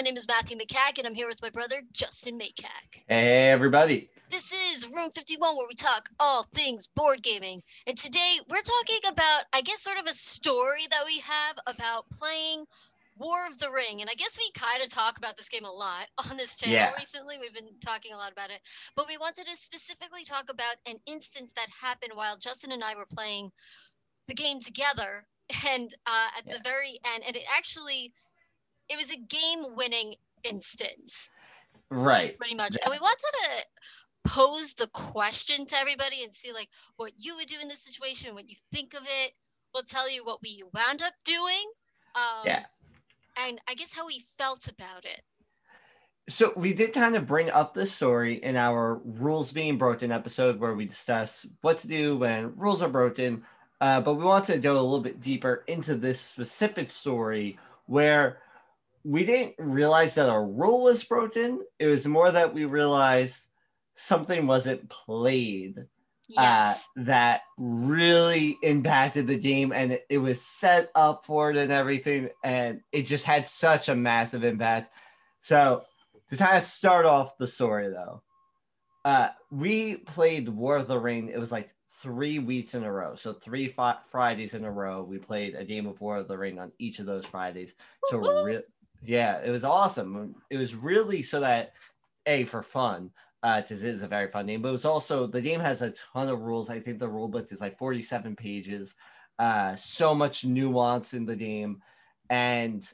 My name is Matthew McCack, and I'm here with my brother, Justin McCack. Hey, everybody. This is Room 51, where we talk all things board gaming. And today we're talking about, I guess, sort of a story that we have about playing War of the Ring. And I guess we kind of talk about this game a lot on this channel Yeah. recently. We've been talking a lot about it. But we wanted to specifically talk about an instance that happened while Justin and I were playing the game together. And uh, at Yeah. the very end, and it actually, it was a game-winning instance Right. pretty much. Yeah. And we wanted to pose the question to everybody and see like what you would do in this situation, what you think of it. We'll tell you what we wound up doing. Um, Yeah. And I guess how we felt about it. So we did kind of bring up this story in our rules being broken episode where we discuss what to do when rules are broken. Uh, but we wanted to go a little bit deeper into this specific story where we didn't realize that a rule was broken. It was more that we realized something wasn't played Yes. uh, that really impacted the game and it, it was set up for it and everything and it just had such a massive impact. So to kind of start off the story though uh, we played war of the ring. It was like three weeks in a row. So three fi- fridays in a row we played a game of war of the ring on each of those fridays. To re- yeah it was awesome it was really so that a for fun because it is a very fun game. But it was also the game has a ton of rules. I think the rule book is like 47 pages. Uh, so much nuance in the game, and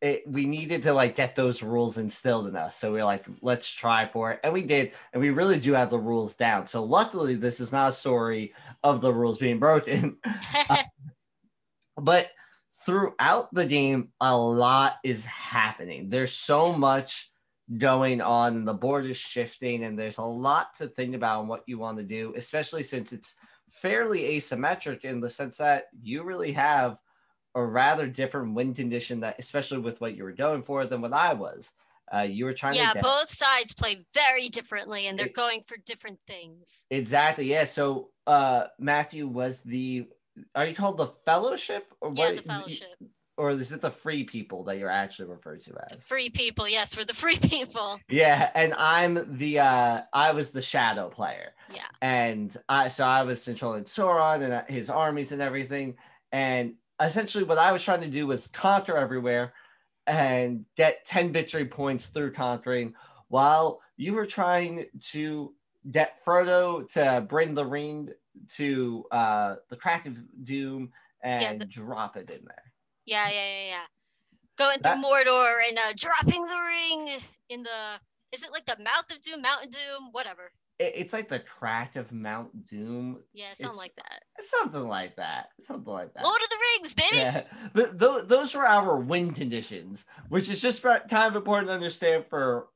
it, we needed to like get those rules instilled in us. So we are like, let's try for it, and we did, and we really do have the rules down. So luckily, this is not a story of the rules being broken, but throughout the game, a lot is happening. There's so much going on and the board is shifting and there's a lot to think about and what you want to do especially since it's fairly asymmetric in the sense that you really have a rather different win condition that especially with what you were going for than what i was uh, you were trying yeah, to get both sides play very differently and they're It- going for different things. exactly yeah so uh matthew was the are you called the fellowship or Yeah, what the fellowship. or is it the free people that you're actually referred to The as free people. Yes, we're the free people. Yeah, and I'm the uh I was the shadow player. Yeah. And I so I was controlling Sauron and uh, his armies and everything. And essentially what I was trying to do was conquer everywhere and get 10 victory points through conquering while you were trying to get Frodo to bring the ring to uh the crack of doom and Yeah, the- drop it in there. Yeah, yeah, yeah, yeah. Going That- Mordor and uh, dropping the ring in the. Is it like the mouth of doom, mountain doom, whatever? It- it's like the crack of Mount Doom Yeah, something It's- like that. Something like that. Something like that. Lord of the Rings, baby. Yeah, but th- those were our win conditions, which is just kind of important to understand for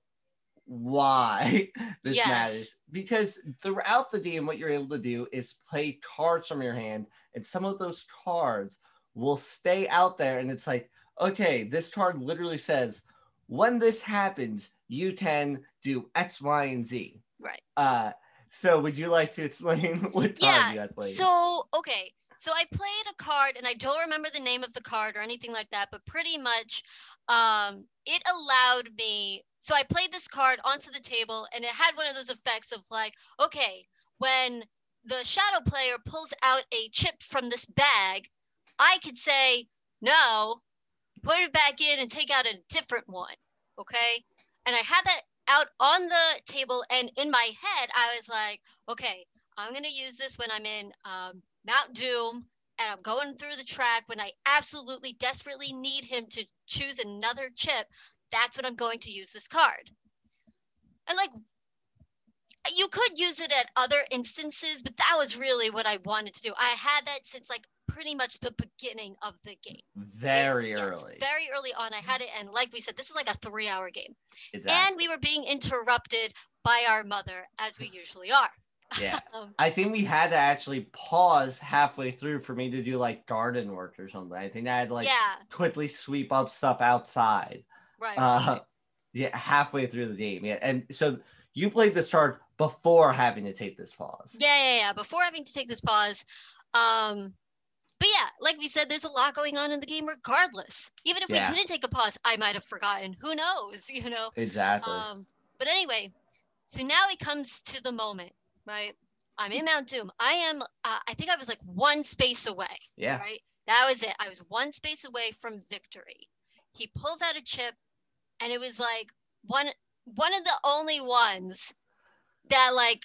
why this Yes. matters. Because throughout the game, what you're able to do is play cards from your hand, and some of those cards will stay out there. And it's like, okay, this card literally says, when this happens, you can do X, Y, and Z. Right. Uh, so would you like to explain what card Yeah, you had played? So, okay. So I played a card and I don't remember the name of the card or anything like that, but pretty much um it allowed me so I played this card onto the table and it had one of those effects of like, okay, when the shadow player pulls out a chip from this bag, I could say, no, put it back in and take out a different one. Okay. And I had that out on the table and in my head, I was like, okay, I'm gonna use this when I'm in um, Mount Doom and I'm going through the track when I absolutely desperately need him to choose another chip. That's when I'm going to use this card. And like, you could use it at other instances, but that was really what I wanted to do. I had that since like pretty much the beginning of the game. Very Yes, early. very early on, I had it, and like we said, this is like a three-hour game, Exactly. and we were being interrupted by our mother, as we usually are. yeah. Um, I think we had to actually pause halfway through for me to do like garden work or something. I think I had to like yeah, quickly sweep up stuff outside. Right. Uh, right. yeah, halfway through the game. Yeah, and so you played this card before having to take this pause. Yeah, yeah, yeah. Before having to take this pause, um, But yeah, like we said, there's a lot going on in the game regardless. Even if Yeah. we didn't take a pause, I might have forgotten. Who knows? You know. Exactly. Um, but anyway, so now it comes to the moment, right? I'm in Mount Doom. I am. Uh, I think I was like one space away. yeah. Right. That was it. I was one space away from victory. He pulls out a chip, and it was like one one of the only ones that like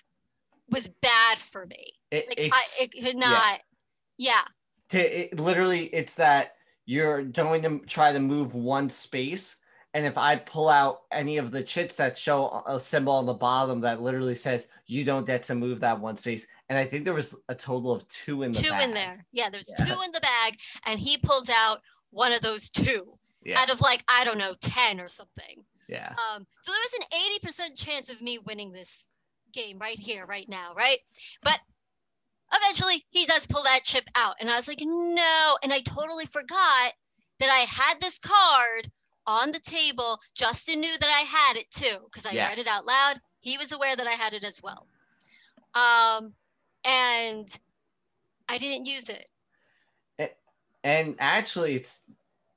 was bad for me. It, Like I, it could not. Yeah. to, it, literally it's that you're going to try to move one space and if i pull out any of the chits that show a symbol on the bottom that literally says you don't get to move that one space and i think there was a total of two in the two in there. Yeah, there's Yeah. two in the bag, and he pulled out one of those two yeah out of like I don't know ten or something. yeah Um, so there was an eighty percent chance of me winning this game right here, right now, right? But eventually he does pull that chip out, and I was like, no, and I totally forgot that I had this card on the table. Justin knew that I had it too because I read it out loud. He was aware that I had it as well. Um, and I didn't use it. and actually it's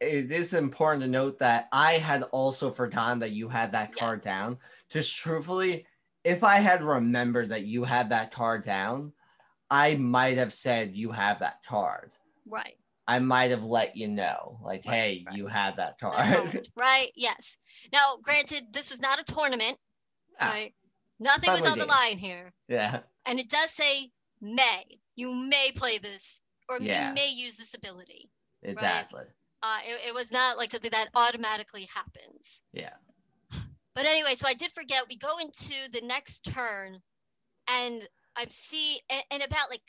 it is important to note that i had also forgotten that you had that Yeah. card down just truthfully if i had remembered that you had that card down i might have said you have that card Right. I might have let you know, like, Right, hey, right. you had that card. right? Yes. Now, granted, this was not a tournament, Ah, right? Nothing was friendly on the line here. yeah, And it does say may. You may play this or Yeah. you may use this ability. exactly. Uh, it, it was not like something that automatically happens. Yeah, But anyway, so I did forget. We go into the next turn, and I see, and, and about like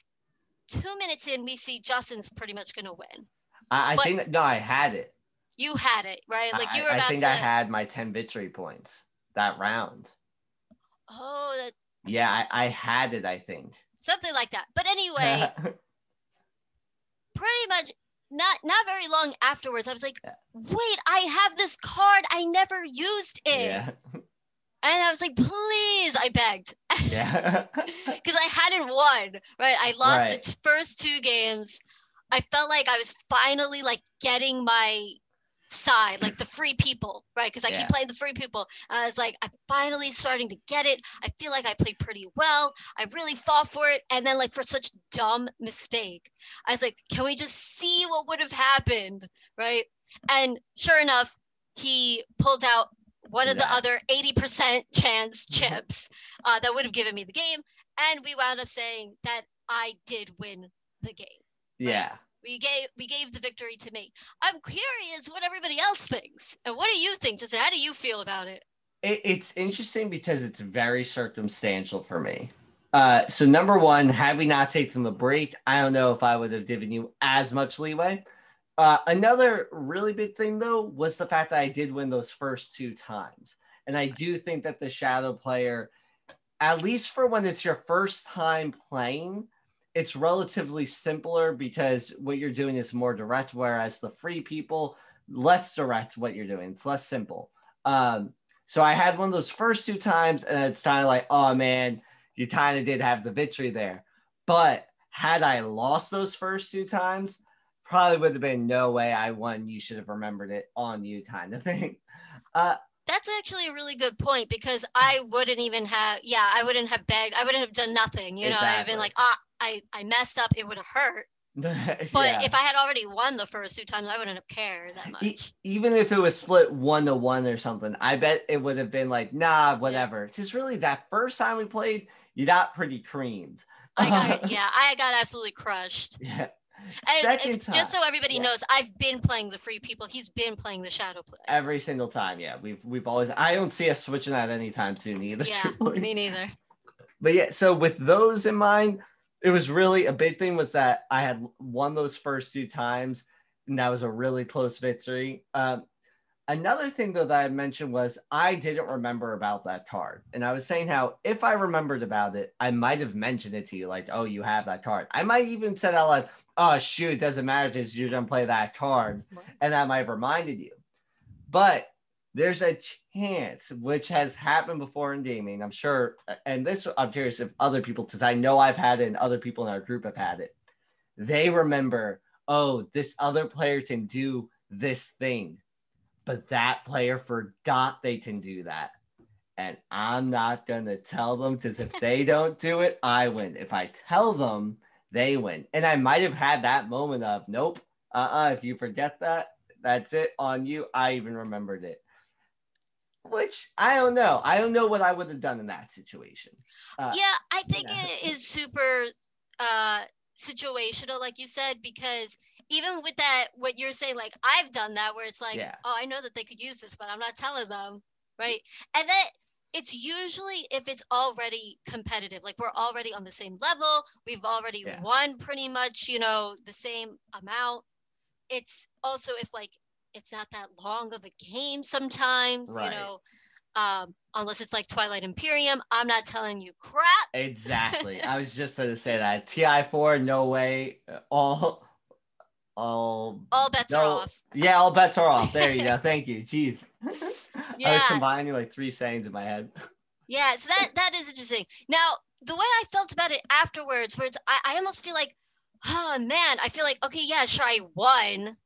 two minutes in, we see Justin's pretty much going to win. I, I think no, I had it. You had it, right? Like you I, were I about think to. I had my ten victory points that round. oh, that, Yeah, I, I had it. I think. something like that. But anyway, pretty much not not very long afterwards, I was like, Yeah. wait, I have this card. I never used it. yeah, And I was like, please, I begged. yeah, Because I hadn't won, right? I lost Right. the first two games. I felt like I was finally like getting my side, like the free people, right? Because I Yeah. keep playing the free people. And I was like, I'm finally starting to get it. I feel like I played pretty well. I really fought for it. And then, like, for such dumb mistake, I was like, can we just see what would have happened, right? And sure enough, he pulled out one of the other 80% chance chips uh, that would have given me the game. And we wound up saying that I did win the game. yeah. We gave we gave the victory to me. I'm curious what everybody else thinks. And what do you think, Justin? How do you feel about it? It, it's interesting because it's very circumstantial for me. Uh, so number one, had we not taken the break, I don't know if I would have given you as much leeway. Uh, another really big thing though was the fact that I did win those first two times, and I do think that the shadow player, at least for when it's your first time playing, it's relatively simpler because what you're doing is more direct, whereas the free people less direct what you're doing. It's less simple. Um, so I had one of those first two times, and it's kind of like, oh man, you kind of did have the victory there. But had I lost those first two times, probably would have been no way I won. You should have remembered it on you, kind of thing. Uh, That's actually a really good point because I wouldn't even have yeah, I wouldn't have begged. I wouldn't have done nothing. You know, I'd have been like, ah, I, I messed up, it would have hurt. But yeah. if I had already won the first two times, I wouldn't have cared that E- much. even if it was split one to one or something, I bet it would have been like, nah, whatever. Just really that first time we played, you got pretty creamed. I got yeah, I got absolutely crushed. yeah. And it's just so everybody yeah. knows, I've been playing the free people. He's been playing the shadow play. every single time. Yeah, we've we've always. I don't see us switching that anytime soon either. Yeah, me neither. But yeah, so with those in mind, it was really a big thing was that I had won those first two times, and that was a really close victory. Um, another thing though that I mentioned was I didn't remember about that card, and I was saying how if I remembered about it, I might have mentioned it to you, like, "Oh, you have that card." I might even said out loud, "Oh, shoot, it doesn't matter because you don't play that card," and that might have reminded you. But there's a chance, which has happened before in gaming, I'm sure, and this I'm curious if other people, because I know I've had it and other people in our group have had it. They remember, oh, this other player can do this thing, but that player forgot they can do that. And I'm not going to tell them because if they don't do it, I win. If I tell them, they win. And I might have had that moment of, nope, uh uh-uh, uh if you forget that, that's it on you. I even remembered it. Which I don't know. I don't know what I would have done in that situation. Uh, yeah, I think it is super uh, situational, like you said, because even with that, what you're saying, like I've done that where it's like, yeah. oh, I know that they could use this, but I'm not telling them, right? And that it's usually if it's already competitive, like we're already on the same level, we've already yeah. won pretty much, you know, the same amount. It's also if like it's not that long of a game sometimes, right. you know. Um, unless it's like Twilight Imperium, I'm not telling you crap. Exactly. I was just going to say that TI4, no way. All all all bets no, are off. Yeah, all bets are off. There you go. Thank you. Jeez. Yeah. I was combining like three sayings in my head. Yeah, so that that is interesting. Now, the way I felt about it afterwards, where it's I, I almost feel like, oh man, I feel like, okay, yeah, sure, I won.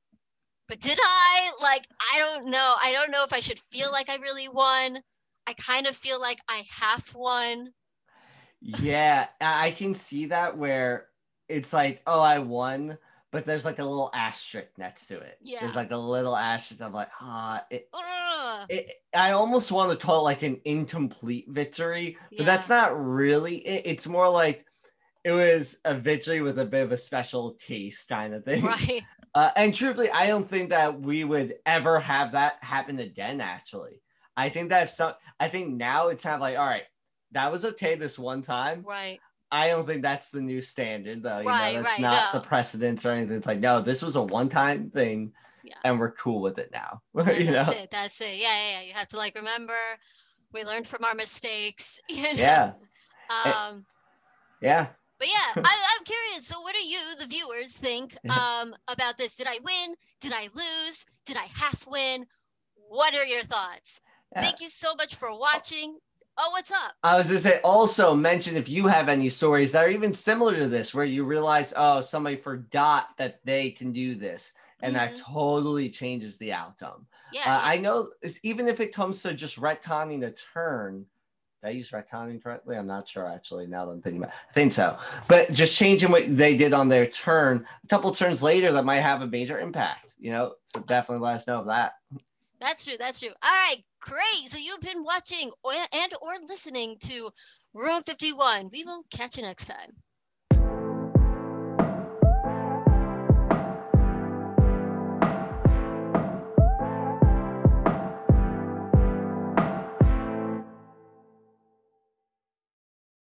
But did I? Like, I don't know. I don't know if I should feel like I really won. I kind of feel like I half won. yeah, I can see that where it's like, oh, I won, but there's like a little asterisk next to it. Yeah. There's like a little asterisk. I'm like, ah, it, it, I almost want to call it like an incomplete victory, but yeah. that's not really it. It's more like it was a victory with a bit of a special taste kind of thing. Right. Uh, and truthfully, I don't think that we would ever have that happen again, actually. I think that some, I think now it's kind of like, all right, that was okay this one time. Right. I don't think that's the new standard, though. You right, know, that's right, not no. the precedence or anything. It's like, no, this was a one-time thing, yeah. and we're cool with it now. you that's know? it. That's it. Yeah, yeah, yeah. You have to like remember we learned from our mistakes. You know? Yeah. um. Yeah. But yeah, I, am curious. So, what do you, the viewers, think um, about this? Did I win? Did I lose? Did I half win? What are your thoughts? Yeah. Thank you so much for watching. Oh, what's up? I was gonna say also mention if you have any stories that are even similar to this where you realize, oh, somebody forgot that they can do this. And mm-hmm. that totally changes the outcome. Yeah, uh, yeah. I know even if it comes to just retconning a turn, I use retconning correctly? I'm not sure actually. Now that I'm thinking about, it. I think so. But just changing what they did on their turn, a couple turns later, that might have a major impact. You know, so definitely let us know of that. That's true. That's true. All right, great. So you've been watching and or listening to Room 51. We will catch you next time.